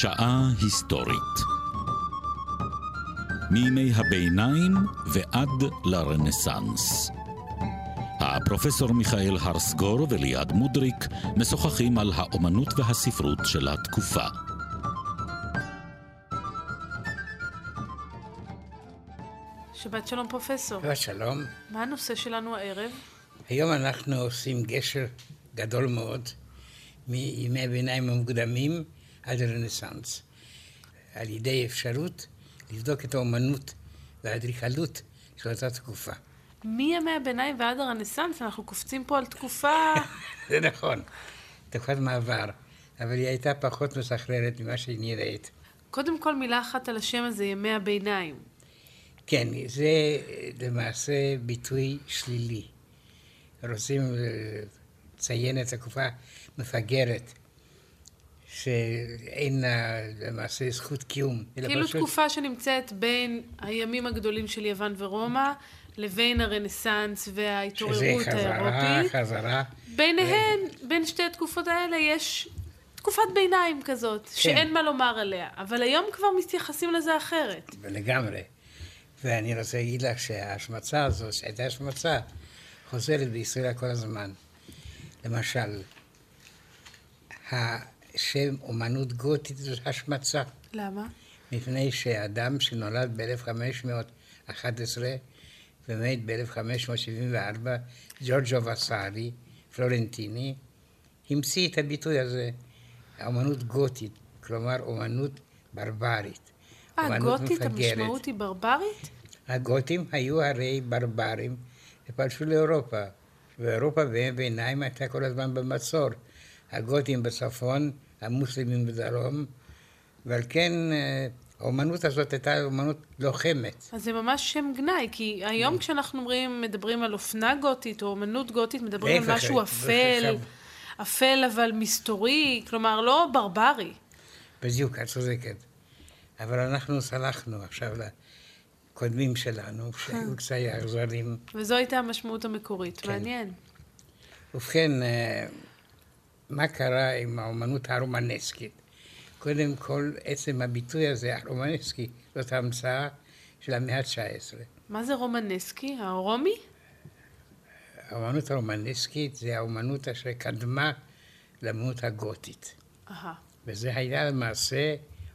שעה היסטורית מימי הביניים ועד לרנסאנס. הפרופסור מיכאל הרסגור וליעד מודריק משוחחים על האומנות והספרות של התקופה. שבת שלום פרופסור. שבת שלום. מה הנושא שלנו הערב? היום אנחנו עושים גשר גדול מאוד מימי הביניים המוקדמים עד הרנסאנס, על ידי אפשרות לבדוק את האומנות והאדריכלות של אותה תקופה. מימי הביניים ועד הרנסאנס, אנחנו קופצים פה על תקופה... זה נכון, תקופת מעבר, אבל היא הייתה פחות מסחררת ממה שהיא נראית. קודם כל מילה אחת על השם הזה, ימי הביניים. כן, זה למעשה ביטוי שלילי. רוצים לציין את התקופה מפגרת, שאין לה למעשה זכות קיום. כאילו פשוט... תקופה שנמצאת בין הימים הגדולים של יוון ורומא, לבין הרנסאנס וההתעוררות האירופית. שזה חזרה, חזרה. ביניהן, ו... בין שתי התקופות האלה יש תקופת ביניים כזאת, כן. שאין מה לומר עליה. אבל היום כבר מתייחסים לזה אחרת. לגמרי. ואני רוצה להגיד לך שההשמצה הזו, שהייתה השמצה, חוזרת בישראל כל הזמן. למשל, השם אומנות גותית זו השמצה. למה? מפני שאדם שנולד ב-1511 ומת ב-1574, ג'ורג'ו וסארי, פלורנטיני, המציא את הביטוי הזה, אומנות גותית, כלומר אומנות ברברית. אה, גותית, המשמעות היא ברברית? הגותים היו הרי ברברים ופלשו לאירופה, ואירופה בימי ביניים הייתה כל הזמן במצור. הגותים בצפון, המוסלמים בדרום, ועל כן אה, האומנות הזאת הייתה אומנות לוחמת. אז זה ממש שם גנאי, כי היום כשאנחנו אומרים, מדברים על אופנה גותית או אומנות גותית, מדברים על משהו אפל, אפל אבל מסתורי, כלומר לא ברברי. בדיוק, את צודקת. אבל אנחנו סלחנו עכשיו לקודמים שלנו, שהיו קצת אכזרים. וזו הייתה המשמעות המקורית, כן. מעניין. ובכן, אה, מה קרה עם האומנות הרומנסקית? קודם כל, עצם הביטוי הזה, הרומנסקי, זאת המצאה של המאה ה-19. מה זה רומנסקי? הרומי? האומנות הרומנסקית זה האומנות אשר קדמה לאומנות הגותית. אהה. וזה היה למעשה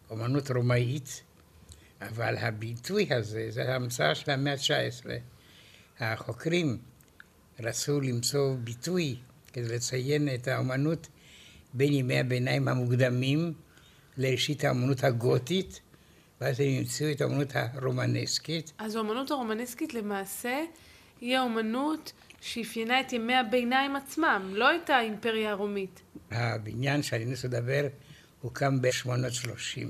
אומנות רומאית, אבל הביטוי הזה, זה המצאה של המאה ה-19. החוקרים רצו למצוא ביטוי כדי לציין את האומנות בין ימי הביניים המוקדמים לראשית האומנות הגותית, ואז הם המציאו את האומנות הרומנסקית. אז האומנות הרומנסקית למעשה היא האומנות שאפיינה את ימי הביניים עצמם, לא את האימפריה הרומית. הבניין שאני מנסה לדבר הוקם ב-830.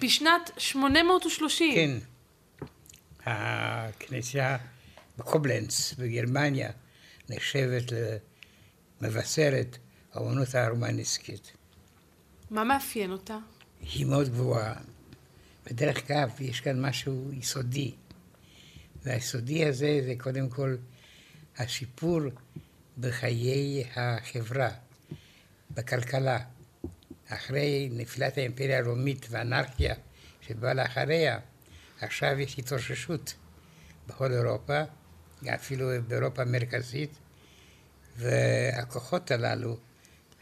בשנת 830? כן. הכנסייה בקובלנץ בגרמניה נחשבת למבשרת האומנות הרומניסקית. מה מאפיין אותה? היא מאוד גבוהה. בדרך כלל יש כאן משהו יסודי. והיסודי הזה זה קודם כל השיפור בחיי החברה, בכלכלה. אחרי נפילת האימפריה הרומית והאנרכיה שבאה לאחריה, עכשיו יש התאוששות בכל אירופה, אפילו באירופה המרכזית, והכוחות הללו,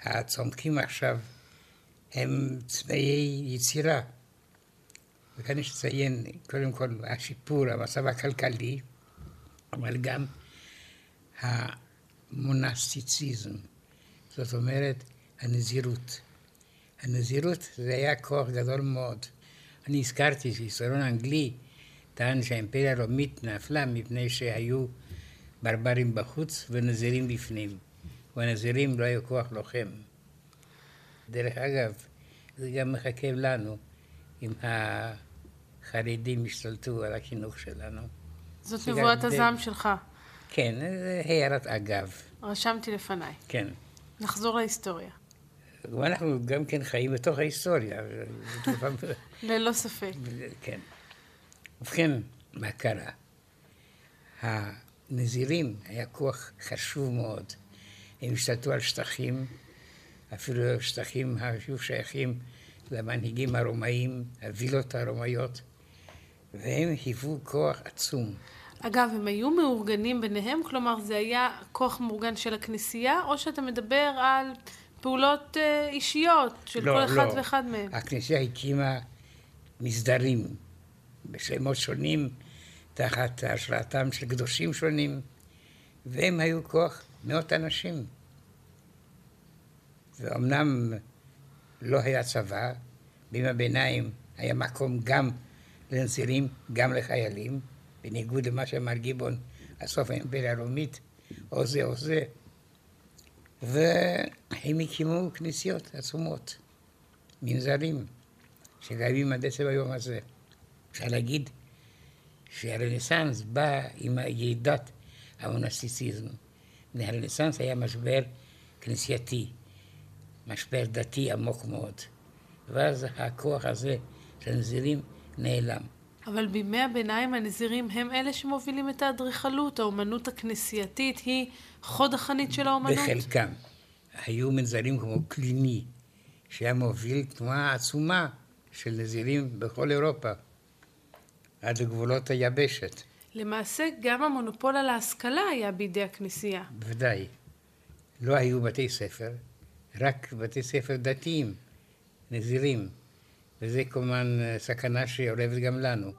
הצומקים עכשיו, הם צבעי יצירה. וכאן יש לציין, קודם כל, השיפור, המצב הכלכלי, אבל גם המונסטיציזם, זאת אומרת, הנזירות. הנזירות זה היה כוח גדול מאוד. אני הזכרתי שהיסטוריון האנגלי טען שהאימפריה הרומית נפלה מפני שהיו ברברים בחוץ ונזירים בפנים. והנזירים לא היו כוח לוחם. דרך אגב, זה גם מחכה לנו אם החרדים ישתלטו על החינוך שלנו. זאת נבואת הזעם שלך. כן, זה הערת אגב. רשמתי לפניי. כן. נחזור להיסטוריה. ואנחנו גם כן חיים בתוך ההיסטוריה. ללא ספק. כן. ובכן, מה קרה? הנזירים היה כוח חשוב מאוד. הם השתלטו על שטחים, אפילו שטחים שהיו שייכים למנהיגים הרומאים, הווילות הרומאיות, והם היוו כוח עצום. אגב, הם היו מאורגנים ביניהם? כלומר, זה היה כוח מאורגן של הכנסייה, או שאתה מדבר על פעולות אה, אישיות של לא, כל אחד לא. ואחד מהם? הכנסייה הקימה מסדרים בשמות שונים, תחת השראתם של קדושים שונים, והם היו כוח מאות אנשים. ואומנם לא היה צבא, בימי הביניים היה מקום גם לנזירים, גם לחיילים, בניגוד למה שאמר גיבון, הסוף האימפריה הרומית, או זה או זה. והם הקימו כנסיות עצומות, מנזרים, שקיימים עד עצם היום הזה. אפשר להגיד שהרנסאנס בא עם יעידת המונסטיציזם. הרנסאנס היה משבר כנסייתי, משבר דתי עמוק מאוד. ואז הכוח הזה של הנזירים נעלם. אבל בימי הביניים הנזירים הם אלה שמובילים את האדריכלות, האומנות הכנסייתית היא חוד החנית של האומנות? בחלקם. היו מנזרים כמו קליני, שהיה מוביל תנועה עצומה של נזירים בכל אירופה, עד לגבולות היבשת. למעשה גם המונופול על ההשכלה היה בידי הכנסייה. בוודאי. לא היו בתי ספר, רק בתי ספר דתיים, נזירים. וזה כמובן סכנה שאורבת גם לנו.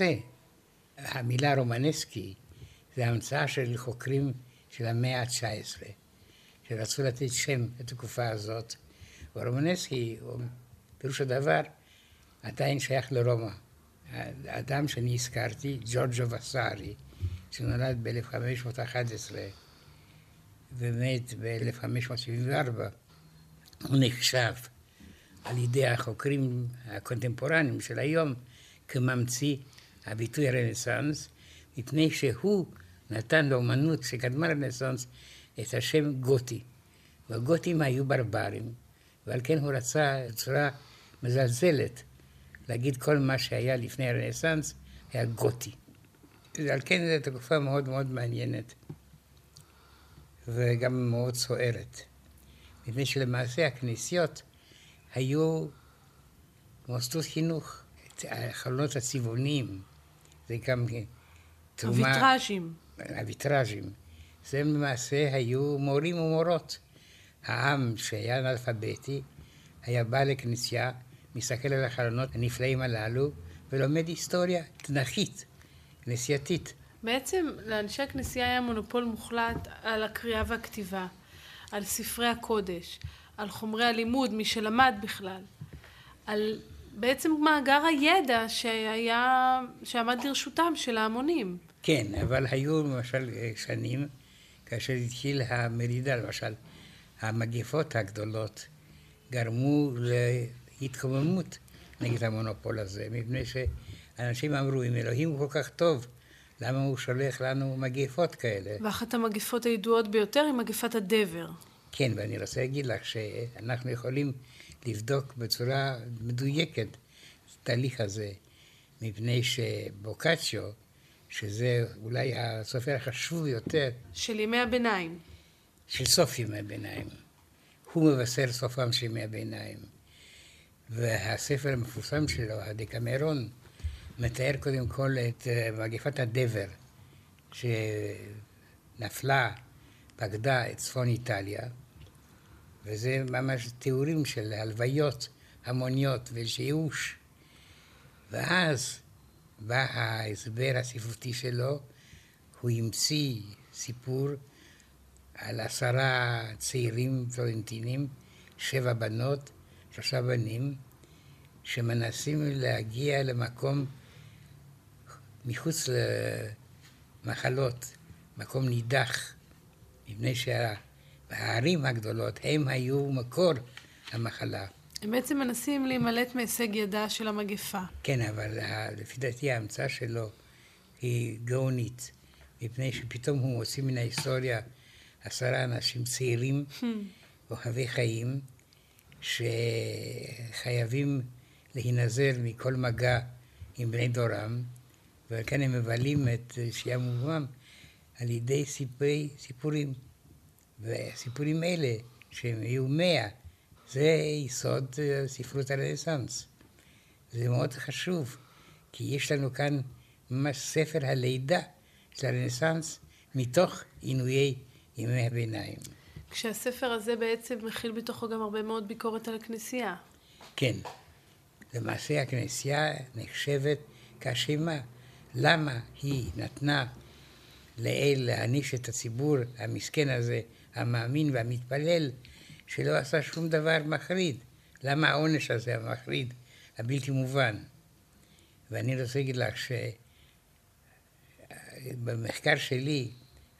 למעשה, המילה רומנסקי זה המצאה של חוקרים של המאה ה-19, שרצו לתת שם לתקופה הזאת. ורומנסקי, פירוש הדבר, עדיין שייך לרומא. האדם שאני הזכרתי, ג'ורג'ו וסארי, שנולד ב-1511 ומת ב-1574, הוא נחשב על ידי החוקרים הקונטמפורניים של היום כממציא הביטוי הרנסאנס, מפני שהוא נתן לאומנות שקדמה לרנסאנס את השם גותי. והגותים היו ברברים, ועל כן הוא רצה בצורה מזלזלת להגיד כל מה שהיה לפני הרנסאנס היה גותי. ועל כן זו תקופה מאוד מאוד מעניינת, וגם מאוד סוערת. מפני שלמעשה הכנסיות היו מוסדות חינוך. החלונות הצבעוניים, זה גם תרומה... הוויטראז'ים. הוויטראז'ים. זה למעשה היו מורים ומורות. העם שהיה אנאלפביתי היה בא לכנסייה, מסתכל על החלונות הנפלאים הללו ולומד היסטוריה תנכית, כנסייתית. בעצם לאנשי הכנסייה היה מונופול מוחלט על הקריאה והכתיבה, על ספרי הקודש, על חומרי הלימוד, מי שלמד בכלל, על בעצם מאגר הידע שהיה, שעמד לרשותם של ההמונים. כן, אבל היו למשל שנים כאשר התחיל המרידה, למשל, המגפות הגדולות גרמו להתקוממות נגד המונופול הזה, מפני שאנשים אמרו, אם אלוהים הוא כל כך טוב, למה הוא שולח לנו מגפות כאלה? ואחת המגפות הידועות ביותר היא מגפת הדבר. כן, ואני רוצה להגיד לך שאנחנו יכולים לבדוק בצורה מדויקת את התהליך הזה, מפני שבוקצ'יו שזה אולי הסופר החשוב ביותר של ימי הביניים. של סוף ימי הביניים. הוא מבשר סופם של ימי הביניים. והספר המפורסם שלו, הדקמרון, מתאר קודם כל את אה, מגפת הדבר, שנפלה, פקדה את צפון איטליה, וזה ממש תיאורים של הלוויות המוניות ושייאוש. ואז בא ההסבר הספרותי שלו, הוא המציא סיפור על עשרה צעירים פלורנטינים, שבע בנות, שלושה בנים, שמנסים להגיע למקום מחוץ למחלות, מקום נידח, מפני שהערים הגדולות הם היו מקור המחלה. הם בעצם מנסים להימלט מהישג ידה של המגפה. כן, אבל לפי דעתי ההמצאה שלו היא גאונית, מפני שפתאום הוא מוציא מן ההיסטוריה עשרה אנשים צעירים, hmm. אוהבי חיים, שחייבים להינזר מכל מגע עם בני דורם, וכאן הם מבלים את שעמומם על ידי סיפורי, סיפורים. והסיפורים אלה, שהם יהיו מאה, זה יסוד אה, ספרות הרנסאנס. זה מאוד חשוב, כי יש לנו כאן ממש ספר הלידה של הרנסאנס מתוך עינויי ימי הביניים. כשהספר הזה בעצם מכיל בתוכו גם הרבה מאוד ביקורת על הכנסייה. כן. למעשה הכנסייה נחשבת כאשמה. למה היא נתנה לאל להעניש את הציבור המסכן הזה, המאמין והמתפלל, שלא עשה שום דבר מחריד? למה העונש הזה המחריד, הבלתי מובן? ואני רוצה להגיד לך שבמחקר שלי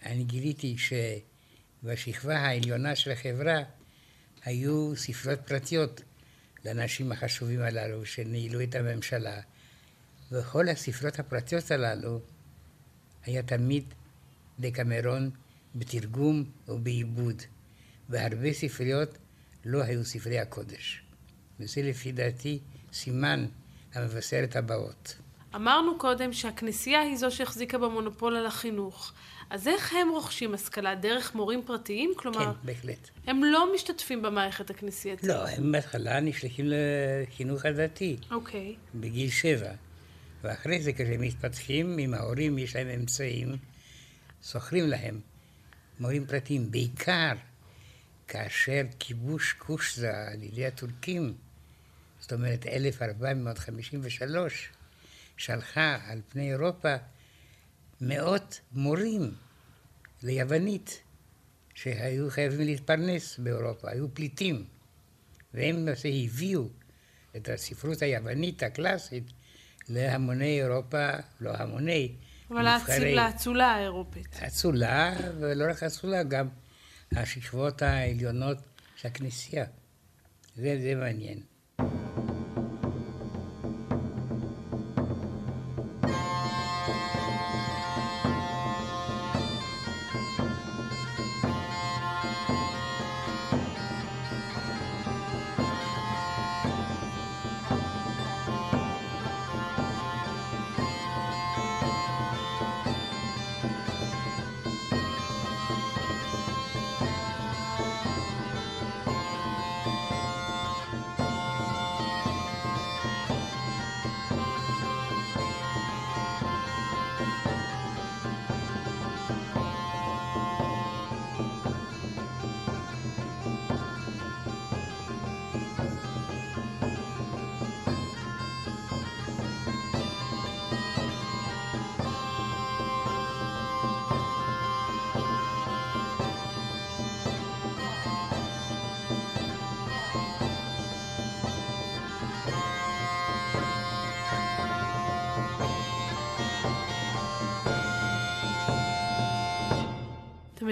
אני גיליתי שבשכבה העליונה של החברה היו ספרות פרטיות לאנשים החשובים הללו שניהלו את הממשלה. וכל הספרות הפרטיות הללו היה תמיד דקמרון בתרגום ובעיבוד, והרבה ספריות לא היו ספרי הקודש. וזה לפי דעתי סימן המבשר את הבאות. אמרנו קודם שהכנסייה היא זו שהחזיקה במונופול על החינוך. אז איך הם רוכשים השכלה? דרך מורים פרטיים? כלומר... כן, בהחלט. הם לא משתתפים במערכת הכנסייתית. לא, הם בהתחלה נשלחים לחינוך הדתי. אוקיי. בגיל שבע. ואחרי זה, כשהם מתפתחים, אם ההורים יש להם אמצעים, שוכרים להם מורים פרטיים, בעיקר כאשר כיבוש קושזה על ידי הטורקים, זאת אומרת 1453, שלחה על פני אירופה מאות מורים ליוונית שהיו חייבים להתפרנס באירופה, היו פליטים. והם למעשה הביאו את הספרות היוונית הקלאסית להמוני אירופה, לא המוני, אבל לאצולה האירופית. אצולה, ולא רק אצולה, גם השכבות העליונות של הכנסייה. זה, זה מעניין.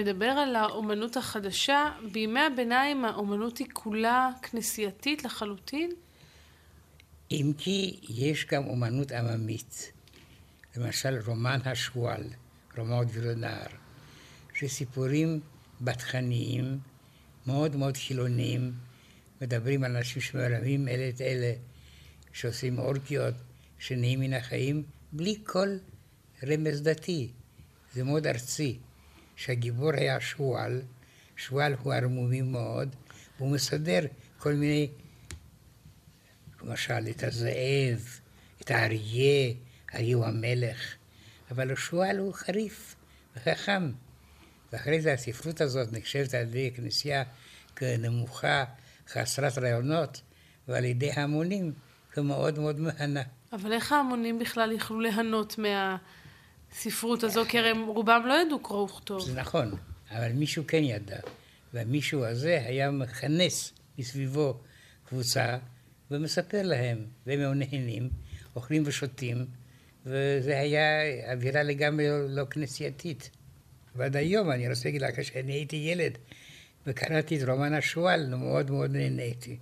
מדבר על האומנות החדשה. בימי הביניים האומנות היא כולה כנסייתית לחלוטין? אם כי יש גם אומנות עממית. למשל רומן השועל, רומן וילונר, שסיפורים בתחניים, מאוד מאוד חילוניים, מדברים על אנשים שמרמים אלה את אלה, שעושים אורקיות, שנהיים מן החיים, בלי כל רמז דתי, זה מאוד ארצי, שהגיבור היה שועל, שועל הוא ערמומי מאוד, והוא מסדר כל מיני, למשל את הזאב, את האריה, האריה הוא המלך, אבל השועל הוא חריף וחכם. ואחרי זה הספרות הזאת נחשבת על ידי הכנסייה כנמוכה, חסרת רעיונות, ועל ידי ההמונים כמאוד מאוד מהנה. אבל איך ההמונים בכלל יכלו ליהנות מהספרות הזו? כי הרי רובם לא ידעו קרוא וכתוב. זה נכון, אבל מישהו כן ידע, והמישהו הזה היה מכנס מסביבו קבוצה ומספר להם, והם היו נהנים, אוכלים ושותים, וזה היה אווירה לגמרי לא כנסייתית. ועד היום, אני רוצה להגיד לך, כשאני הייתי ילד וקראתי את רומן השועל, מאוד מאוד נהניתי.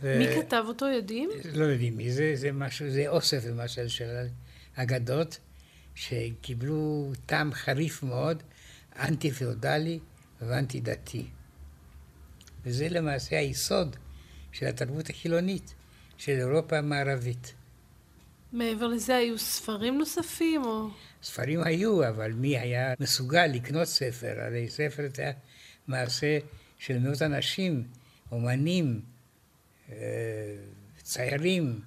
ו... מי כתב אותו, יודעים? לא יודעים מי זה, זה משהו, זה אוסף למשל של אגדות, שקיבלו טעם חריף מאוד, אנטי-פאודלי ואנטי-דתי. וזה למעשה היסוד של התרבות החילונית של אירופה המערבית. מעבר לזה היו ספרים נוספים, או...? ספרים היו, אבל מי היה מסוגל לקנות ספר? הרי ספר זה מעשה של מאות אנשים, אומנים, אה, ציירים,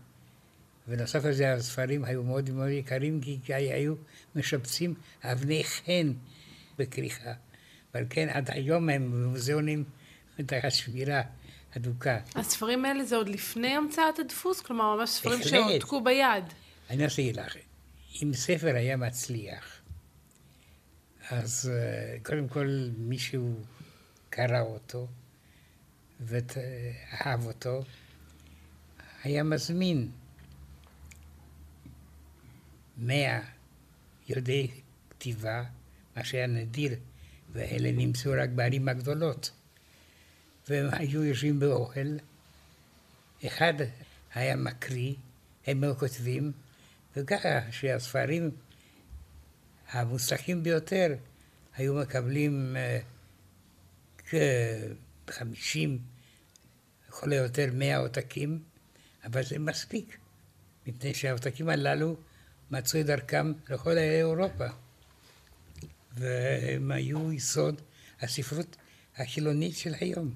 ונוסף על זה הספרים היו מאוד מאוד יקרים, כי היו משפצים אבני חן בכריכה. ועל כן עד היום הם במוזיאונים תחת שמירה הדוקה. הספרים האלה זה עוד לפני המצאת הדפוס? כלומר, ממש ספרים שהועתקו ביד. אני רוצה להגיד לך, אם ספר היה מצליח, אז אה, קודם כל מישהו קרא אותו ואהב אותו, היה מזמין מאה יודעי כתיבה, מה שהיה נדיר, ואלה נמצאו רק בערים הגדולות. והם היו יושבים באוהל, אחד היה מקריא, הם היו כותבים, וככה שהספרים המוצלחים ביותר היו מקבלים uh, כ-50, לכל היותר 100 עותקים, אבל זה מספיק, מפני שהעותקים הללו מצאו את דרכם לכל אירופה. והם היו יסוד הספרות החילונית של היום.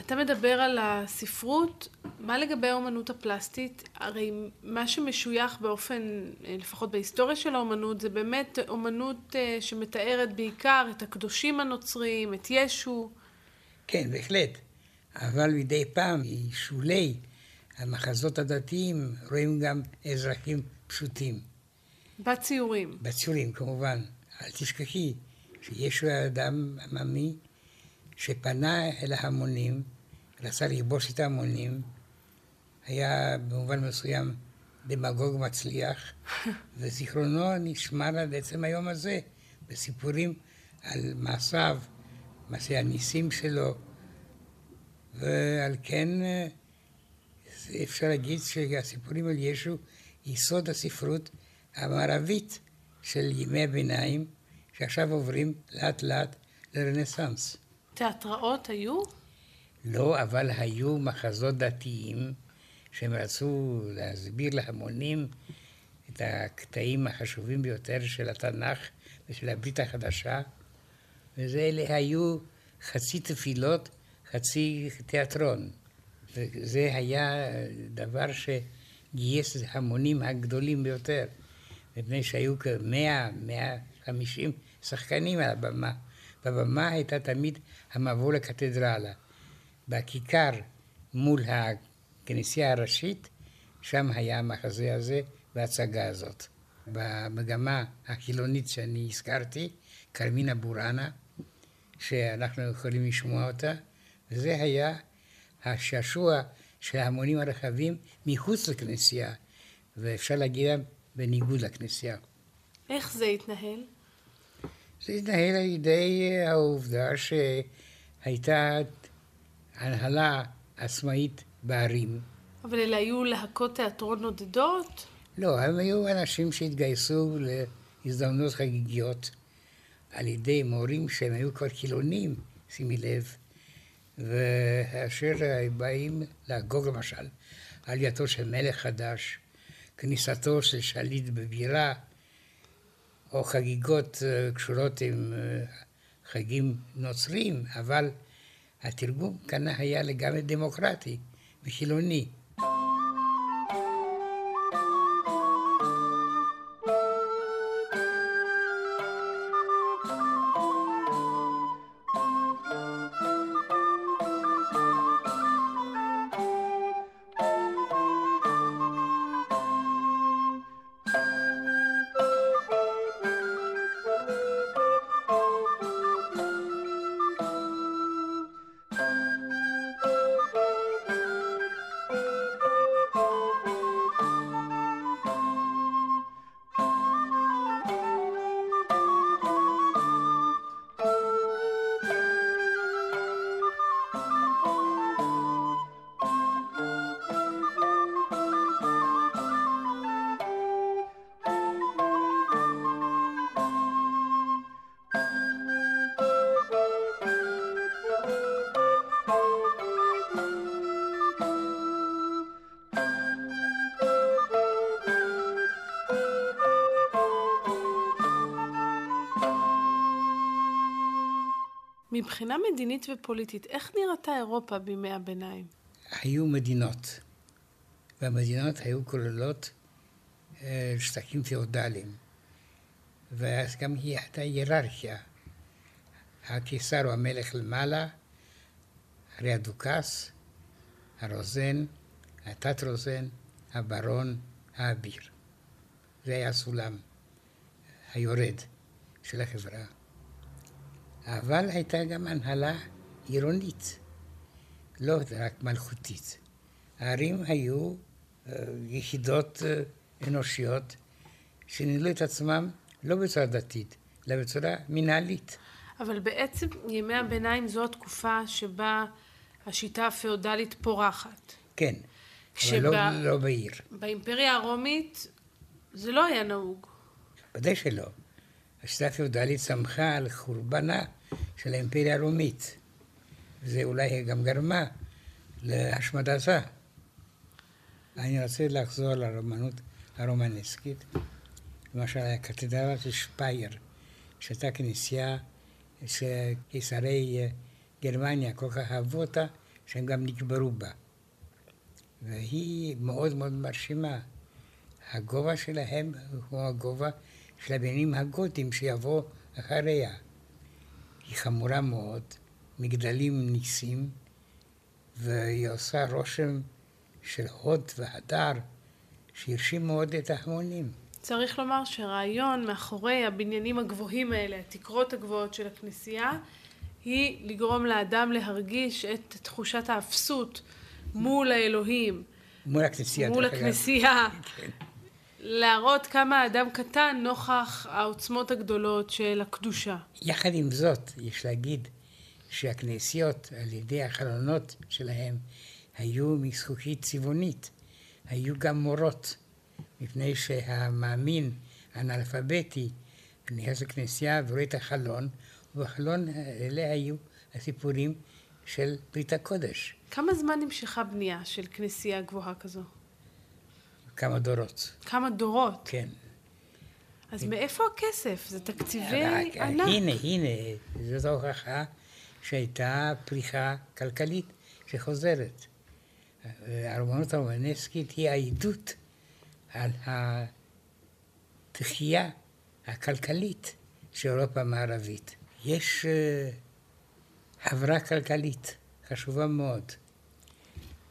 אתה מדבר על הספרות, מה לגבי האומנות הפלסטית? הרי מה שמשוייך באופן, אה, לפחות בהיסטוריה של האומנות, זה באמת אומנות אה, שמתארת בעיקר את הקדושים הנוצריים, את ישו. כן, בהחלט. אבל מדי פעם, שולי המחזות הדתיים, רואים גם אזרחים פשוטים. בציורים. בציורים, כמובן. אל תשכחי היה אדם עממי שפנה אל ההמונים, רצה לכבוש את ההמונים, היה במובן מסוים דמגוג מצליח, וזיכרונו נשמר עד עצם היום הזה, בסיפורים על מעשיו, מעשי הניסים שלו, ועל כן אפשר להגיד שהסיפורים על ישו יסוד הספרות המערבית של ימי הביניים, שעכשיו עוברים לאט לאט לרנסאנס. תיאטראות היו? לא, אבל היו מחזות דתיים שהם רצו להסביר להמונים את הקטעים החשובים ביותר של התנ"ך ושל הברית החדשה, ואלה היו חצי תפילות, חצי תיאטרון. וזה היה דבר שגייס המונים הגדולים ביותר, מפני שהיו כמאה, מאה חמישים שחקנים על הבמה. והבמה הייתה תמיד המבוא לקתדרלה. בכיכר מול הכנסייה הראשית, שם היה המחזה הזה וההצגה הזאת. במגמה החילונית שאני הזכרתי, קרמינה בוראנה, שאנחנו יכולים לשמוע אותה, וזה היה השעשוע של ההמונים הרחבים מחוץ לכנסייה, ואפשר להגיד בניגוד לכנסייה. איך זה התנהל? זה התנהל על ידי העובדה שהייתה הנהלה עצמאית בערים. אבל אלה היו להקות תיאטרון נודדות? לא, הם היו אנשים שהתגייסו להזדמנות חגיגיות על ידי מורים שהם היו כבר חילונים, שימי לב, ואשר באים לחגוג למשל עלייתו של מלך חדש, כניסתו של שליט בבירה, או חגיגות אה, קשורות עם אה, חגים נוצריים, אבל התרגום כאן היה לגמרי דמוקרטי וחילוני. מבחינה מדינית ופוליטית, איך נראתה אירופה בימי הביניים? היו מדינות, והמדינות היו כוללות אה, שטחים פאודליים, ואז גם היא הייתה היררכיה. הקיסר או המלך למעלה, אחרי הדוכס, הרוזן, התת-רוזן, הברון, האביר. זה היה הסולם היורד של החברה. אבל הייתה גם הנהלה עירונית, לא רק מלכותית. הערים היו אה, יחידות אה, אנושיות שניהלו את עצמם לא בצורה דתית, אלא בצורה מנהלית. אבל בעצם ימי הביניים זו התקופה שבה השיטה הפאודלית פורחת. כן, שבה... אבל לא, לא בעיר. באימפריה הרומית זה לא היה נהוג. ודאי שלא. השיטה הפיאודלית צמחה על חורבנה של האימפריה הרומית. וזה אולי גם גרמה להשמדתה. אני רוצה לחזור לרומנות הרומנסקית. למשל, הקתדרת שפייר, שהייתה כנסייה שקיסרי גרמניה כל כך אהבו אותה, שהם גם נקברו בה. והיא מאוד מאוד מרשימה. הגובה שלהם הוא הגובה של הבניינים הגותיים שיבואו אחריה. היא חמורה מאוד, מגדלים ניסים, והיא עושה רושם של הוד והדר שהרשים מאוד את ההמונים. צריך לומר שרעיון מאחורי הבניינים הגבוהים האלה, התקרות הגבוהות של הכנסייה, היא לגרום לאדם להרגיש את תחושת האפסות מול האלוהים. מול הכנסייה. מול הכנסייה. כן. להראות כמה האדם קטן נוכח העוצמות הגדולות של הקדושה. יחד עם זאת, יש להגיד שהכנסיות, על ידי החלונות שלהם, היו מזכוכית צבעונית, היו גם מורות, מפני שהמאמין האנאלפביתי נכנס לכנסייה ורואה את החלון, ובחלון האלה היו הסיפורים של ברית הקודש. כמה זמן נמשכה בנייה של כנסייה גבוהה כזו? כמה דורות. כמה דורות? כן. אז מאיפה הכסף? זה תקציבי ענק. הנה, הנה, זאת ההוכחה שהייתה פריחה כלכלית שחוזרת. הרומנות הרומנסקית היא העדות על התחייה הכלכלית של אירופה המערבית. יש חברה כלכלית חשובה מאוד,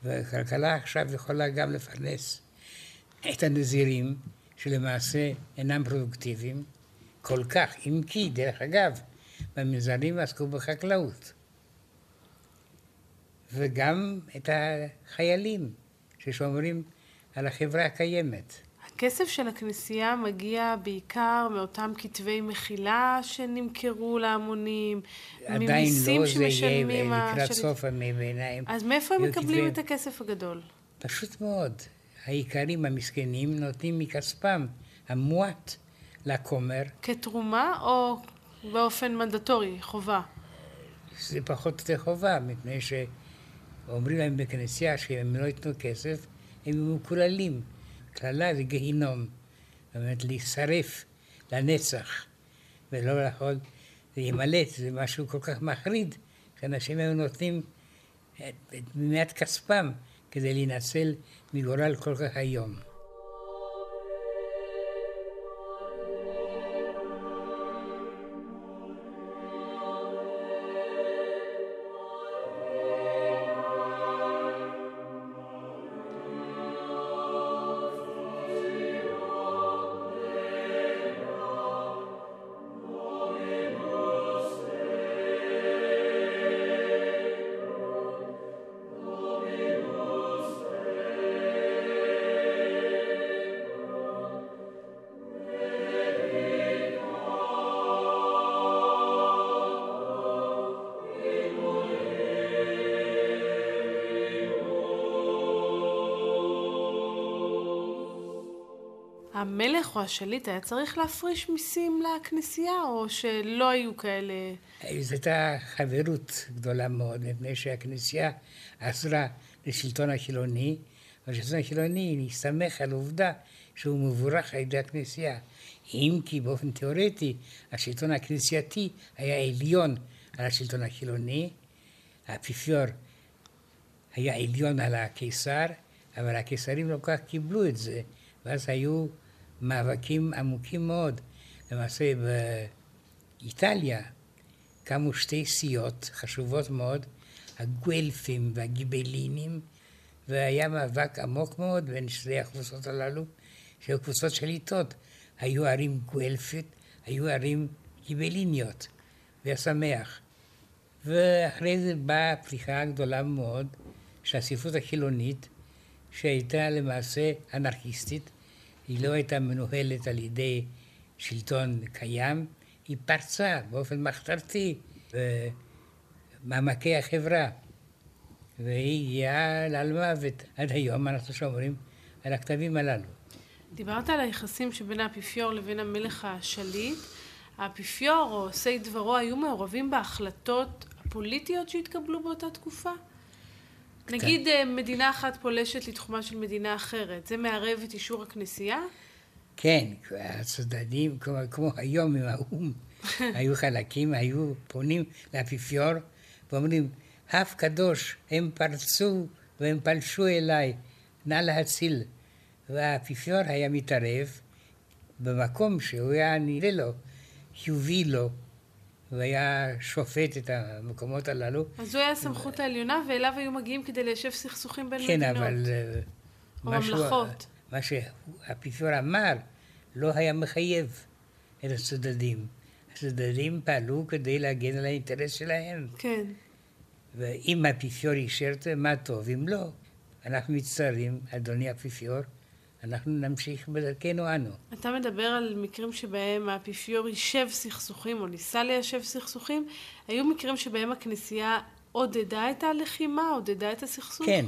וכלכלה עכשיו יכולה גם לפרנס את הנזירים, שלמעשה אינם פרודוקטיביים, כל כך, אם כי, דרך אגב, במנזרים עסקו בחקלאות. וגם את החיילים ששומרים על החברה הקיימת. הכסף של הכנסייה מגיע בעיקר מאותם כתבי מחילה שנמכרו להמונים, ממיסים לא, שמשלמים... עדיין לא, זה יהיה לקראת סוף הימי הביניים. אז מאיפה הם מקבלים כתבי... את הכסף הגדול? פשוט מאוד. האיכרים המסכנים נותנים מכספם המועט לכומר. כתרומה או באופן מנדטורי, חובה? זה פחות או יותר חובה, מפני שאומרים להם בכנסייה שאם הם לא ייתנו כסף, הם יהיו מקוללים. קללה זה גיהינום. זאת אומרת, להישרף לנצח, ולא יכול להימלט, זה משהו כל כך מחריד, שאנשים היו נותנים את מעט כספם כדי להינצל מגורל כל כך איום. השליט היה צריך להפריש מיסים לכנסייה, או שלא היו כאלה... זו הייתה חברות גדולה מאוד, מפני שהכנסייה עזרה לשלטון החילוני, והשלטון החילוני הסתמך על עובדה שהוא מבורך על ידי הכנסייה. אם כי באופן תיאורטי השלטון הכנסייתי היה עליון על השלטון החילוני, האפיפיור היה עליון על הקיסר, אבל הקיסרים לא כל כך קיבלו את זה, ואז היו מאבקים עמוקים מאוד. למעשה באיטליה קמו שתי סיעות חשובות מאוד, הגואלפים והגיבלינים, והיה מאבק עמוק מאוד בין שתי הקבוצות הללו, שהיו קבוצות שליטות. היו ערים גואלפית, היו ערים גיבליניות, והשמח. ואחרי זה באה פריחה גדולה מאוד של הספרות החילונית, שהייתה למעשה אנרכיסטית, היא לא הייתה מנוהלת על ידי שלטון קיים, היא פרצה באופן מחתרתי במעמקי החברה. והיא הגיעה לעלמוות. עד היום אנחנו שומרים על הכתבים הללו. דיברת על היחסים שבין האפיפיור לבין המלך השליט. האפיפיור או עושי דברו היו מעורבים בהחלטות הפוליטיות שהתקבלו באותה תקופה? נגיד אה, מדינה אחת פולשת לתחומה של מדינה אחרת, זה מערב את אישור הכנסייה? כן, הצדדים, כמו, כמו היום עם האו"ם, היו חלקים, היו פונים לאפיפיור ואומרים, אף קדוש, הם פרצו והם פלשו אליי, נא להציל. והאפיפיור היה מתערב במקום שהוא היה נראה לו, חיובי לו, והיה שופט את המקומות הללו. אז הוא היה הסמכות העליונה, ואליו היו מגיעים כדי ליישב סכסוכים בין כן, מדינות. כן, אבל... או ממלכות. מה שהאפיפיור אמר לא היה מחייב את הצדדים. הצדדים פעלו כדי להגן על האינטרס שלהם. כן. ואם האפיפיור אישר את זה, מה טוב. אם לא, אנחנו מצטערים, אדוני האפיפיור, אנחנו נמשיך בדרכנו אנו. אתה מדבר על מקרים שבהם האפיפיור יישב סכסוכים או ניסה ליישב סכסוכים. היו מקרים שבהם הכנסייה עודדה את הלחימה, עודדה את הסכסוך? כן.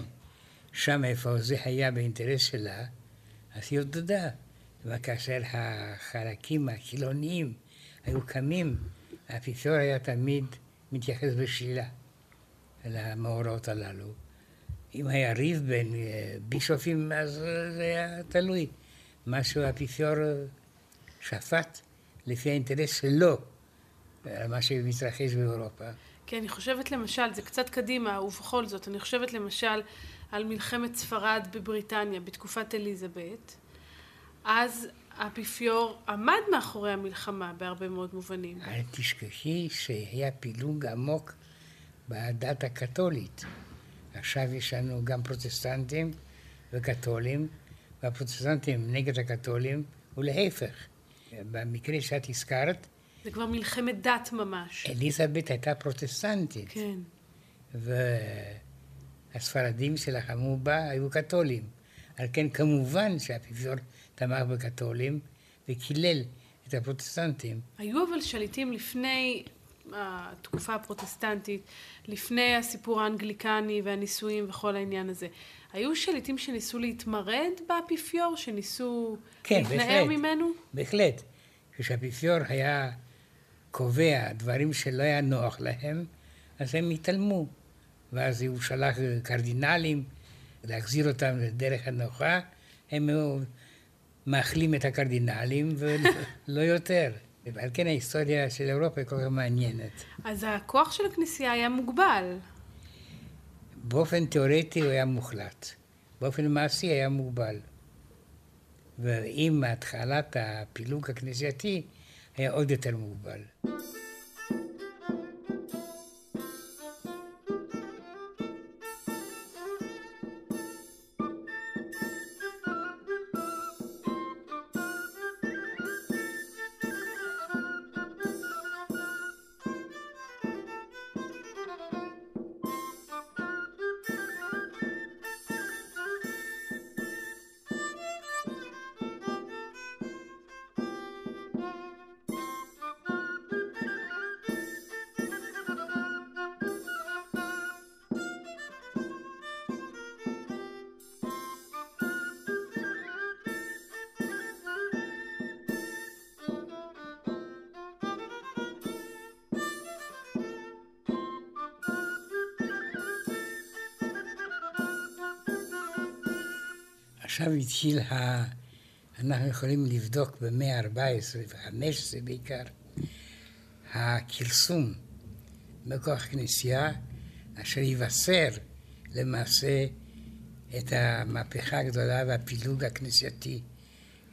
שם איפה זה היה באינטרס שלה, אז היא עודדה. וכאשר החלקים החילוניים היו קמים, האפיפיור היה תמיד מתייחס בשלילה למאורעות הללו. אם היה ריב בין אה, בישופים, אז זה היה תלוי. מה שהאפיפיור שפט לפי האינטרס שלו, מה שמתרחש באירופה. כן, אני חושבת למשל, זה קצת קדימה, ובכל זאת, אני חושבת למשל על מלחמת ספרד בבריטניה בתקופת אליזבת. אז האפיפיור עמד מאחורי המלחמה בהרבה מאוד מובנים. אל תשכחי שהיה פילוג עמוק בדת הקתולית. עכשיו יש לנו גם פרוטסטנטים וקתולים, והפרוטסטנטים נגד הקתולים, ולהפך. במקרה שאת הזכרת... זה כבר מלחמת דת ממש. אליזבת הייתה פרוטסטנטית. כן. והספרדים שלחמו בה היו קתולים. על כן כמובן שהאפיפיור תמך בקתולים וקילל את הפרוטסטנטים. היו אבל שליטים לפני התקופה הפרוטסטנטית, לפני הסיפור האנגליקני והנישואים וכל העניין הזה. היו שליטים שניסו להתמרד באפיפיור, שניסו כן, להתנער בהחלט, ממנו? בהחלט. כשהאפיפיור היה קובע דברים שלא היה נוח להם, אז הם התעלמו. ואז הוא שלח קרדינלים להחזיר אותם לדרך הנוחה, הם מאכלים את הקרדינלים ולא יותר. ועל כן ההיסטוריה של אירופה היא כל כך מעניינת. אז הכוח של הכנסייה היה מוגבל. באופן תיאורטי הוא היה מוחלט. באופן מעשי היה מוגבל. ועם התחלת הפילוג הכנסייתי היה עוד יותר מוגבל. עכשיו התחיל ה... אנחנו יכולים לבדוק במאה ה-14 ו-15 בעיקר, הכרסום בכוח הכנסייה, אשר יבשר למעשה את המהפכה הגדולה והפילוג הכנסייתי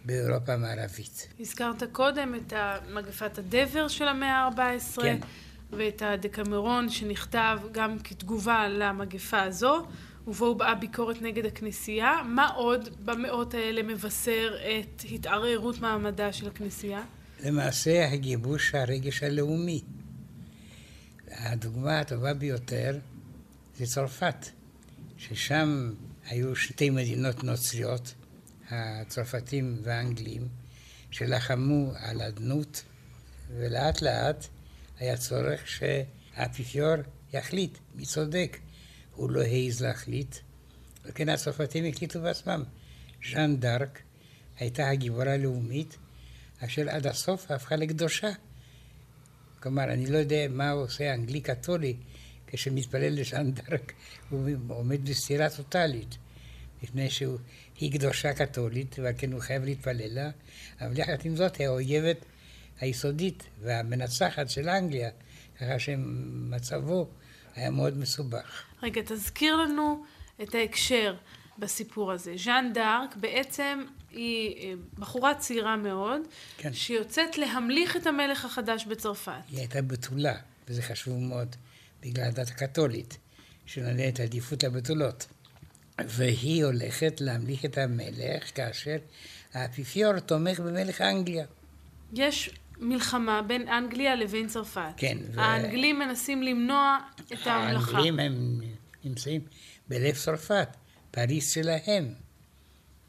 באירופה המערבית. הזכרת קודם את מגפת הדבר של המאה ה-14, כן. ואת הדקמרון שנכתב גם כתגובה למגפה הזו. ובו באה ביקורת נגד הכנסייה. מה עוד במאות האלה מבשר את התערערות מעמדה של הכנסייה? למעשה הגיבוש הרגש הלאומי. הדוגמה הטובה ביותר זה צרפת, ששם היו שתי מדינות נוצריות, הצרפתים והאנגלים, שלחמו על אדנות, ולאט לאט היה צורך שהאפיפיור יחליט מי צודק. הוא לא העז להחליט, וכן הצרפתים החליטו בעצמם. ז'אן דארק הייתה הגיבורה הלאומית, אשר עד הסוף הפכה לקדושה. כלומר, אני לא יודע מה עושה האנגלי קתולי כשמתפלל לז'אן דארק, הוא עומד בסתירה טוטאלית, מפני שהיא קדושה קתולית, ועל כן הוא חייב להתפלל לה, אבל יחד עם זאת האויבת היסודית והמנצחת של אנגליה, ככה שמצבו היה מאוד מסובך. רגע, תזכיר לנו את ההקשר בסיפור הזה. ז'אן דארק בעצם היא אה, בחורה צעירה מאוד, כן. שיוצאת להמליך את המלך החדש בצרפת. היא הייתה בתולה, וזה חשוב מאוד, בגלל הדת הקתולית, שנותנת עדיפות לבתולות. והיא הולכת להמליך את המלך כאשר האפיפיור תומך במלך אנגליה. יש מלחמה בין אנגליה לבין צרפת. כן. ו... האנגלים מנסים למנוע את המלאכה. האנגלים הם נמצאים בלב צרפת, פריס שלהם.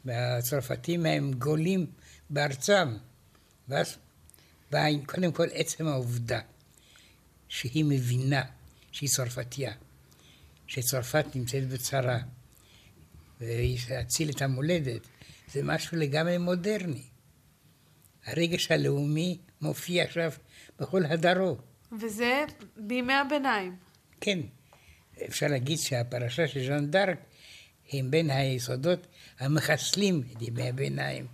והצרפתים הם גולים בארצם. ואז בא קודם כל עצם העובדה שהיא מבינה שהיא צרפתייה, שצרפת נמצאת בצרה, והיא להציל את המולדת, זה משהו לגמרי מודרני. הרגש הלאומי מופיע עכשיו בכל הדרו. וזה בימי הביניים. כן. אפשר להגיד שהפרשה של ז'אן דארק הם בין היסודות המחסלים את ימי הביניים,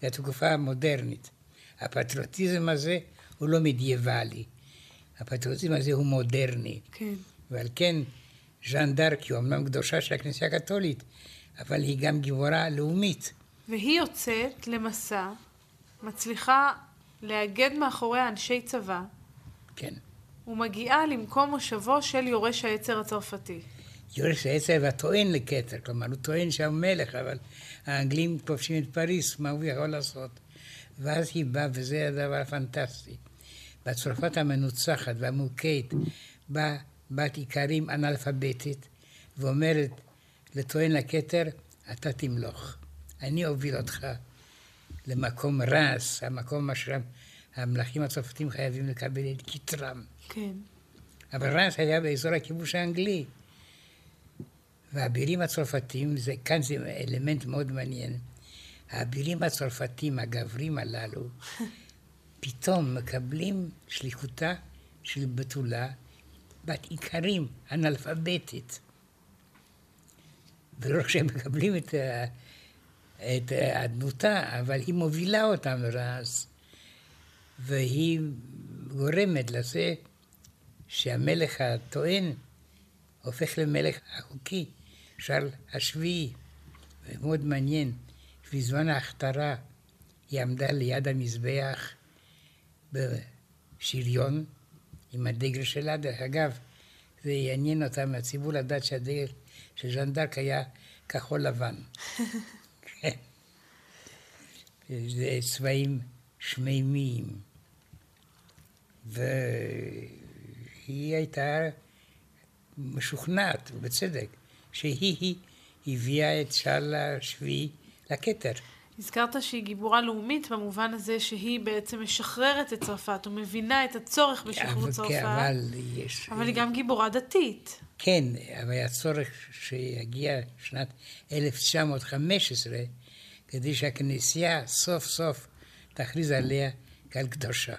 זו התקופה המודרנית. הפטריוטיזם הזה הוא לא מדייבלי, הפטריוטיזם הזה הוא מודרני. כן. ועל כן ז'אן דארק היא אמנם קדושה של הכנסייה הקתולית, אבל היא גם גיבורה לאומית. והיא יוצאת למסע, מצליחה לאגד מאחוריה אנשי צבא. כן. ומגיעה למקום מושבו של יורש העצר הצרפתי. יורש העצר והטוען לכתר, כלומר הוא טוען שהמלך, אבל האנגלים כובשים את פריס, מה הוא יכול לעשות? ואז היא באה, וזה הדבר הפנטסטי. בצרפת המנוצחת והמוכית באה בת איכרים אנאלפביתית ואומרת לטוען לכתר, אתה תמלוך, אני אוביל אותך למקום רס, המקום אשר המלכים הצרפתים חייבים לקבל את כתרם. כן. אבל רס היה באזור הכיבוש האנגלי. והאבירים הצרפתים, זה, כאן זה אלמנט מאוד מעניין, האבירים הצרפתים, הגברים הללו, פתאום מקבלים שליחותה של בתולה בת איכרים, אנאלפביתית. ולא רק שהם מקבלים את את אדנותה, אבל היא מובילה אותם לרעס, והיא גורמת לזה שהמלך הטוען הופך למלך החוקי, שרל השביעי. ומאוד מעניין, בזמן ההכתרה היא עמדה ליד המזבח בשריון עם הדגל שלה. דרך אגב, זה יעניין אותם, הציבור לדעת שהדגל של ז'אן דארק היה כחול לבן. זה צבעים שמימיים. והיא הייתה משוכנעת, ובצדק, שהיא הביאה את שאל השביעי לכתר. הזכרת שהיא גיבורה לאומית במובן הזה שהיא בעצם משחררת את צרפת ומבינה את הצורך בשחרור אבל, צרפת. כן, אבל יש... אבל היא גם גיבורה דתית. כן, אבל הצורך שיגיע שנת 1915 כדי שהכנסייה סוף סוף תכריז עליה כעל קדושה.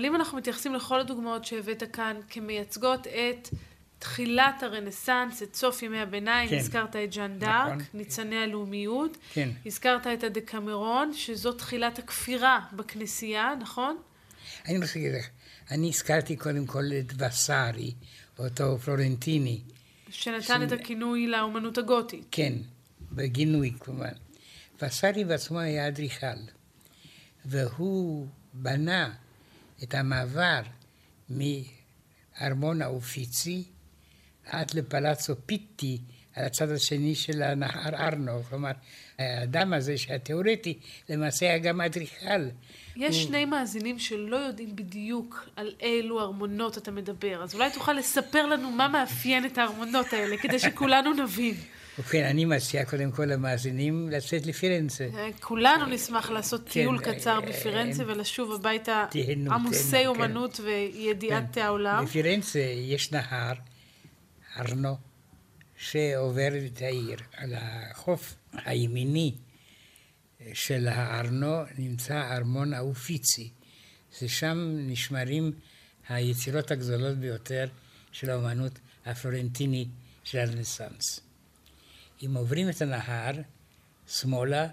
אבל אם אנחנו מתייחסים לכל הדוגמאות שהבאת כאן כמייצגות את תחילת הרנסאנס, את סוף ימי הביניים, כן. הזכרת את ז'אן נכון. דארק, ניצני הלאומיות, כן. הזכרת את הדקמרון, שזו תחילת הכפירה בכנסייה, נכון? אני רוצה להגיד לך, אני הזכרתי קודם כל את וסארי, אותו פלורנטיני, שנתן את הכינוי לאומנות הגותית. כן, בגינוי כמובן. וסארי בעצמו היה אדריכל, והוא בנה את המעבר מארמון האופיצי עד לפלאצו פיטי על הצד השני של הנהר ארנו. כלומר, האדם הזה שהיה תיאורטי, למעשה היה גם אדריכל. יש הוא- שני מאזינים שלא יודעים בדיוק על אילו ארמונות אתה מדבר, אז אולי תוכל לספר לנו מה מאפיין את הארמונות האלה, כדי שכולנו נבין. ובכן, אני מציע קודם כל למאזינים לצאת לפירנצה. אה, כולנו נשמח לעשות כן, טיול אה, קצר אה, בפרנצה ולשוב הביתה עמוסי תהנו, אומנות וידיעת כן. העולם. בפירנצה יש נהר, ארנו, שעובר את העיר. על החוף הימיני של הארנו נמצא ארמון האופיצי. ששם נשמרים היצירות הגדולות ביותר של האומנות הפלורנטינית של הרנסאנס. אם עוברים את הנהר, שמאלה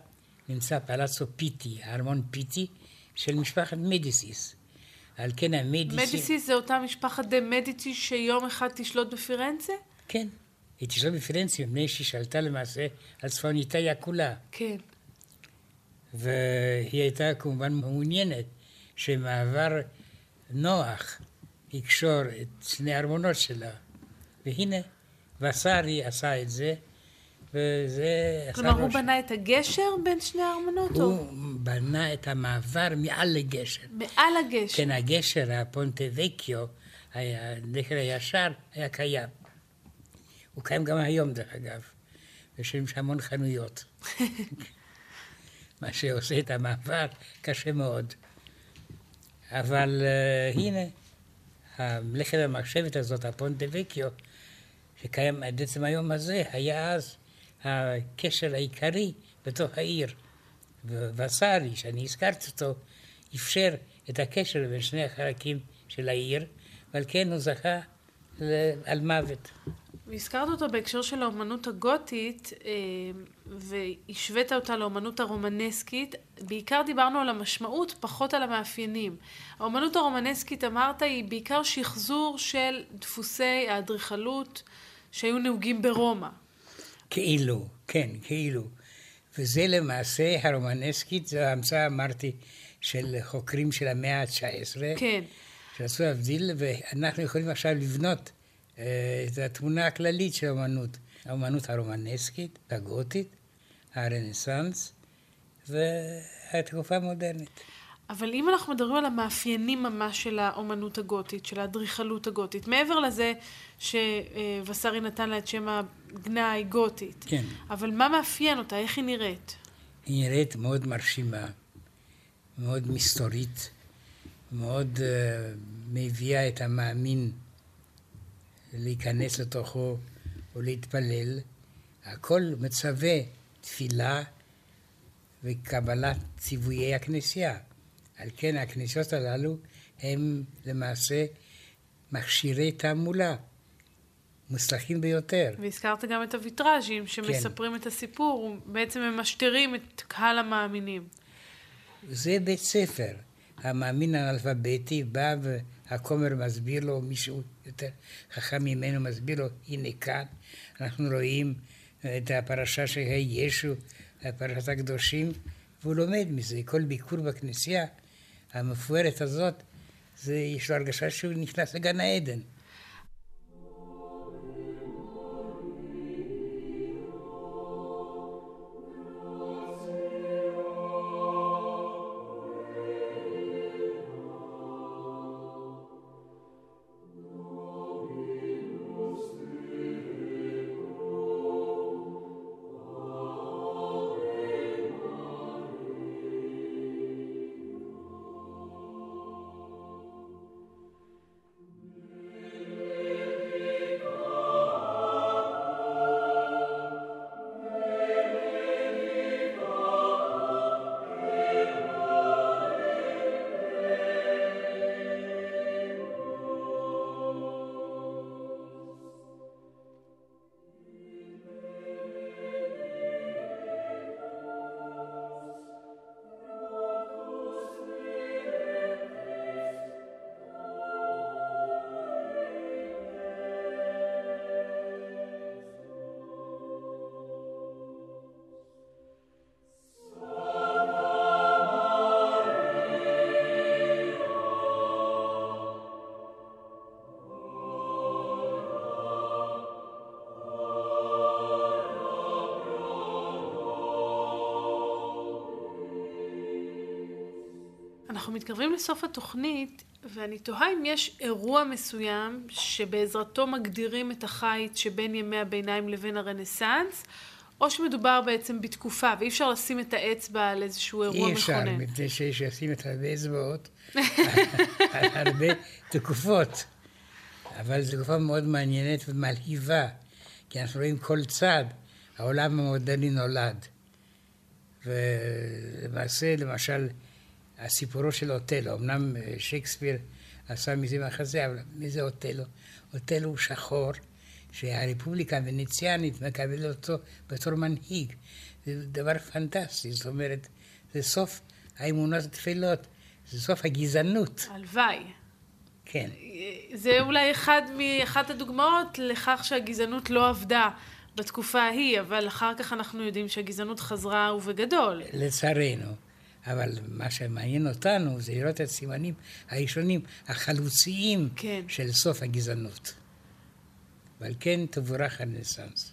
נמצא פלאצו פיטי, הארמון פיטי של משפחת מדיסיס. על כן המדיסי... מדיסיס זה אותה משפחת דה מדיצי שיום אחד תשלוט בפירנצה? כן. היא תשלוט בפירנצה מפני שהיא שלטה למעשה על צפון איטליה כולה. כן. והיא הייתה כמובן מעוניינת שמעבר נוח יקשור את שני הארמונות שלה. והנה, וסארי עשה את זה, וזה... כלומר, הוא ראש- בנה את הגשר בין שני הארמונות? או הוא בנה את המעבר מעל לגשר. מעל הגשר? כן, הגשר, הפונטה וקיו, הגשר הישר, היה קיים. הוא קיים גם היום, דרך אגב. יושבים שם המון חנויות. מה שעושה את המעבר קשה מאוד. אבל uh, הנה, המלאכת המחשבת הזאת, הפונטה וקיו, שקיים עד עצם היום הזה, היה אז הקשר העיקרי בתוך העיר. וסארי, שאני הזכרתי אותו, אפשר את הקשר בין שני החלקים של העיר, ועל כן הוא זכה על מוות. והזכרת אותו בהקשר של האומנות הגותית, אה, והשווית אותה לאומנות הרומנסקית. בעיקר דיברנו על המשמעות, פחות על המאפיינים. האומנות הרומנסקית, אמרת, היא בעיקר שחזור של דפוסי האדריכלות שהיו נהוגים ברומא. כאילו, כן, כאילו. וזה למעשה, הרומנסקית, זו המצאה, אמרתי, של חוקרים של המאה ה-19. כן. שרצו להבדיל, ואנחנו יכולים עכשיו לבנות אה, את התמונה הכללית של האומנות. האומנות הרומנסקית, הגותית, הרנסאנס והתקופה המודרנית. אבל אם אנחנו מדברים על המאפיינים ממש של האומנות הגותית, של האדריכלות הגותית, מעבר לזה שווסרי נתן לה את שם הגנאי גותית, כן. אבל מה מאפיין אותה? איך היא נראית? היא נראית מאוד מרשימה, מאוד מסתורית, מאוד uh, מביאה את המאמין להיכנס לתוכו ולהתפלל. הכל מצווה תפילה וקבלת ציוויי הכנסייה. על כן הכנסיות הללו הם למעשה מכשירי תעמולה. מוצלחים ביותר. והזכרת גם את הוויטראז'ים שמספרים כן. את הסיפור, בעצם הם משתירים את קהל המאמינים. זה בית ספר. המאמין האלפביתי בא והכומר מסביר לו, מישהו יותר חכם ממנו מסביר לו, הנה כאן אנחנו רואים את הפרשה של ישו, פרשת הקדושים, והוא לומד מזה. כל ביקור בכנסייה המפוארת הזאת, זה, יש לו הרגשה שהוא נכנס לגן העדן. מתקרבים לסוף התוכנית, ואני תוהה אם יש אירוע מסוים שבעזרתו מגדירים את החיץ שבין ימי הביניים לבין הרנסאנס, או שמדובר בעצם בתקופה, ואי אפשר לשים את האצבע על איזשהו אירוע מכונן. אי אפשר, מפני שיש לשים את הרבה אצבעות על הרבה תקופות. אבל זו תקופה מאוד מעניינת ומלהיבה, כי אנחנו רואים כל צד, העולם המודרני נולד. ולמעשה, למשל, הסיפורו של אוטלו, אמנם אה, שייקספיר עשה מזה מחזה, אבל מי זה אוטלו? אוטלו הוא שחור, שהרפובליקה הוונציאנית מקבלת אותו בתור מנהיג. זה דבר פנטסטי, זאת אומרת, זה סוף האמונות התפלות, זה סוף הגזענות. הלוואי. כן. זה אולי אחד מאחת הדוגמאות לכך שהגזענות לא עבדה בתקופה ההיא, אבל אחר כך אנחנו יודעים שהגזענות חזרה ובגדול. לצערנו. אבל מה שמעניין אותנו זה לראות את הסימנים הראשונים, החלוציים כן. של סוף הגזענות. ועל כן תבורך הרנסאנס.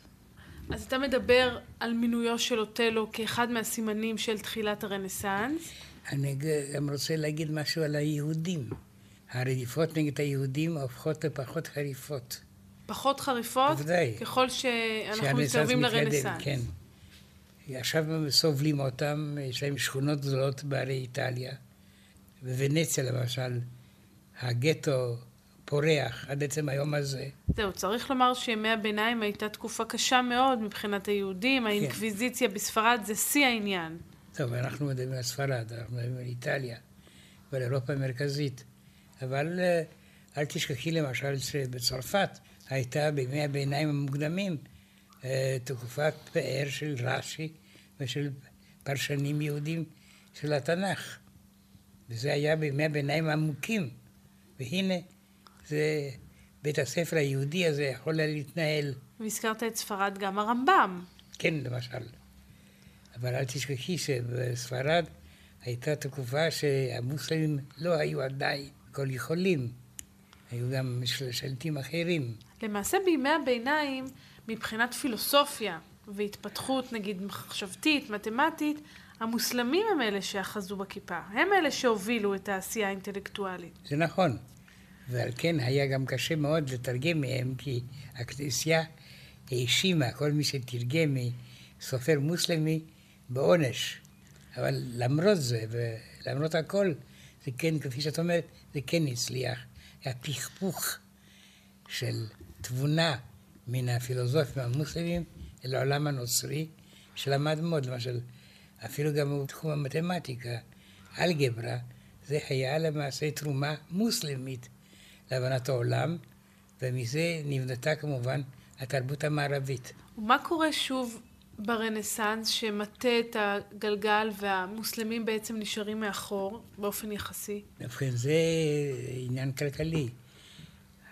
אז אתה מדבר על מינויו של אוטלו כאחד מהסימנים של תחילת הרנסאנס. אני גם רוצה להגיד משהו על היהודים. הרדיפות נגד היהודים הופכות לפחות חריפות. פחות חריפות? בוודאי. ככל שאנחנו מתקרבים לרנסאנס. כן. עכשיו סובלים אותם, יש להם שכונות גדולות בערי איטליה. בוונציה למשל, הגטו פורח עד עצם היום הזה. זהו, צריך לומר שימי הביניים הייתה תקופה קשה מאוד מבחינת היהודים, כן. האינקוויזיציה בספרד זה שיא העניין. טוב, אנחנו מדברים על ספרד, אנחנו מדברים על איטליה ועל אירופה המרכזית. אבל אה, אל תשכחי למשל שבצרפת הייתה בימי הביניים המוקדמים תקופת פאר של רש"י ושל פרשנים יהודים של התנ"ך. וזה היה בימי הביניים העמוקים. והנה, זה בית הספר היהודי הזה יכול היה להתנהל. והזכרת את ספרד גם הרמב"ם. כן, למשל. אבל אל תשכחי שבספרד הייתה תקופה שהמוסלמים לא היו עדיין כל יכולים. היו גם שליטים אחרים. למעשה בימי הביניים, מבחינת פילוסופיה והתפתחות, נגיד, מחשבתית, מתמטית, המוסלמים הם אלה שאחזו בכיפה. הם אלה שהובילו את העשייה האינטלקטואלית. זה נכון. ועל כן היה גם קשה מאוד לתרגם מהם, כי הכנסייה האשימה כל מי שתרגם מסופר מוסלמי בעונש. אבל למרות זה, ולמרות הכל, זה כן, כפי שאת אומרת, זה כן הצליח. היה פכפוך של תבונה מן הפילוסופים המוסלמים אל העולם הנוצרי, שלמד מאוד, למשל, אפילו גם בתחום המתמטיקה, אלגברה, זה היה למעשה תרומה מוסלמית להבנת העולם, ומזה נבנתה כמובן התרבות המערבית. ומה קורה שוב ברנסאנס שמטה את הגלגל והמוסלמים בעצם נשארים מאחור באופן יחסי? ובכן, זה עניין כלכלי.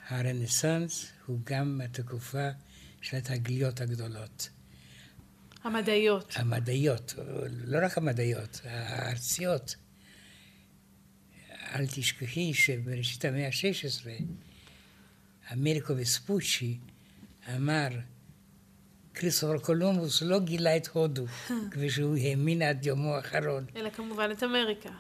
הרנסאנס הוא גם התקופה של התגליות הגדולות. המדעיות. המדעיות, לא רק המדעיות, הארציות. אל תשכחי שבראשית המאה ה-16, אמריקו וספוצ'י אמר, כריסטופר קולומבוס לא גילה את הודו, כפי שהוא האמין עד יומו האחרון. אלא כמובן את אמריקה.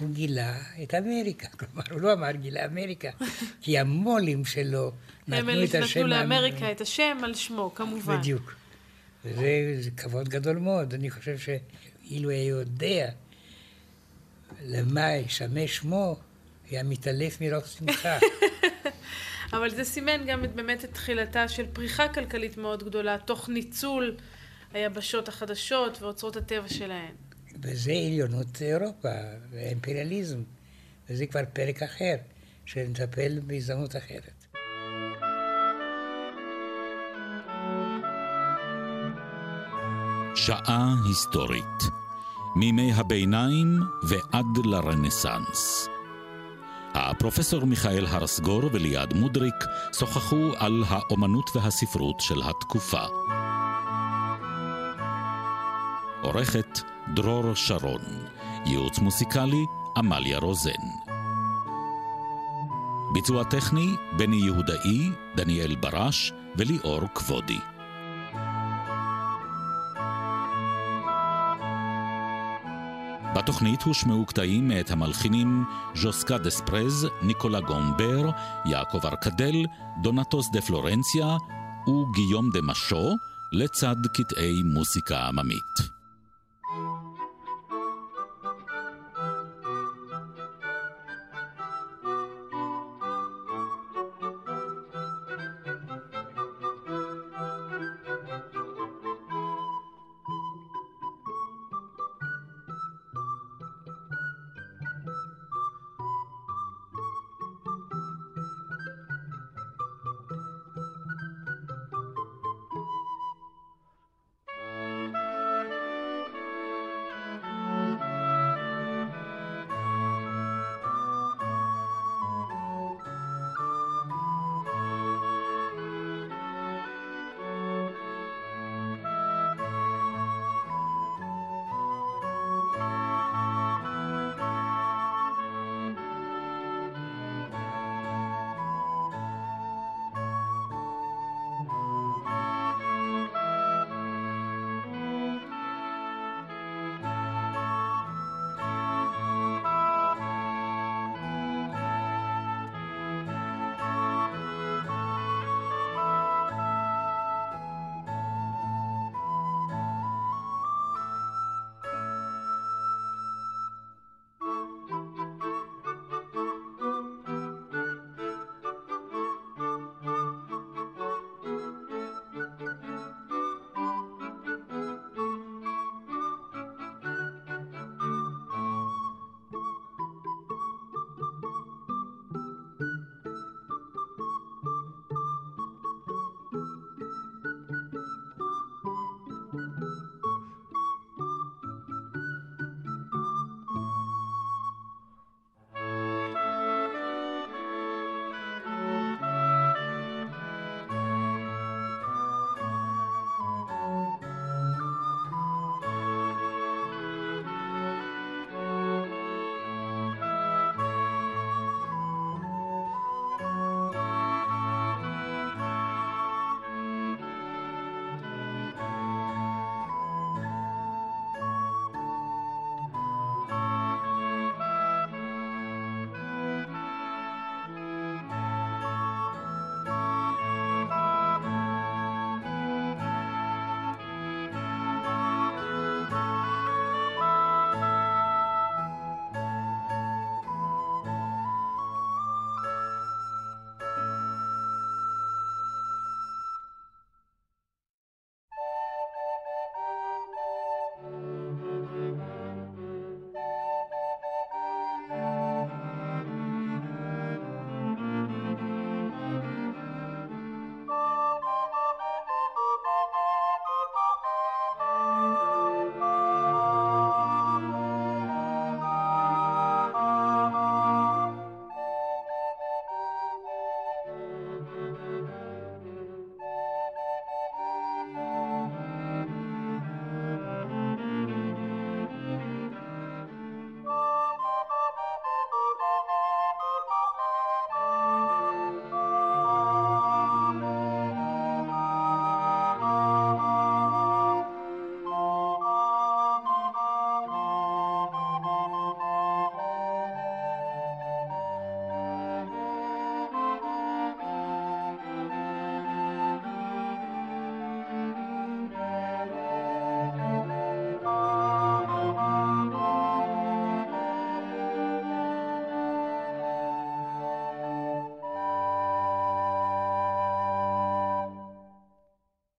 הוא גילה את אמריקה. כלומר, הוא לא אמר גילה אמריקה, כי המו"לים שלו נתנו את השם... הם נתנו לאמריקה את השם על שמו, כמובן. בדיוק. וזה כבוד גדול מאוד. אני חושב שאילו היה יודע למה ישמש שמו, היה מתעלף מרוב שמחה. אבל זה סימן גם את, באמת את תחילתה של פריחה כלכלית מאוד גדולה, תוך ניצול היבשות החדשות ואוצרות הטבע שלהן. וזה עליונות אירופה, ואימפריאליזם. וזה כבר פרק אחר, שנטפל בהזדמנות אחרת. שעה היסטורית, מימי הביניים ועד לרנסאנס. הפרופסור מיכאל הרסגור וליעד מודריק שוחחו על האומנות והספרות של התקופה. עורכת דרור שרון, ייעוץ מוסיקלי עמליה רוזן. ביצוע טכני בני יהודאי, דניאל ברש וליאור כבודי. בתוכנית הושמעו קטעים מאת המלחינים ז'וסקה דספרז, ניקולה גומבר, יעקב ארקדל, דונטוס דה פלורנציה וגיום דה משו, לצד קטעי מוסיקה עממית.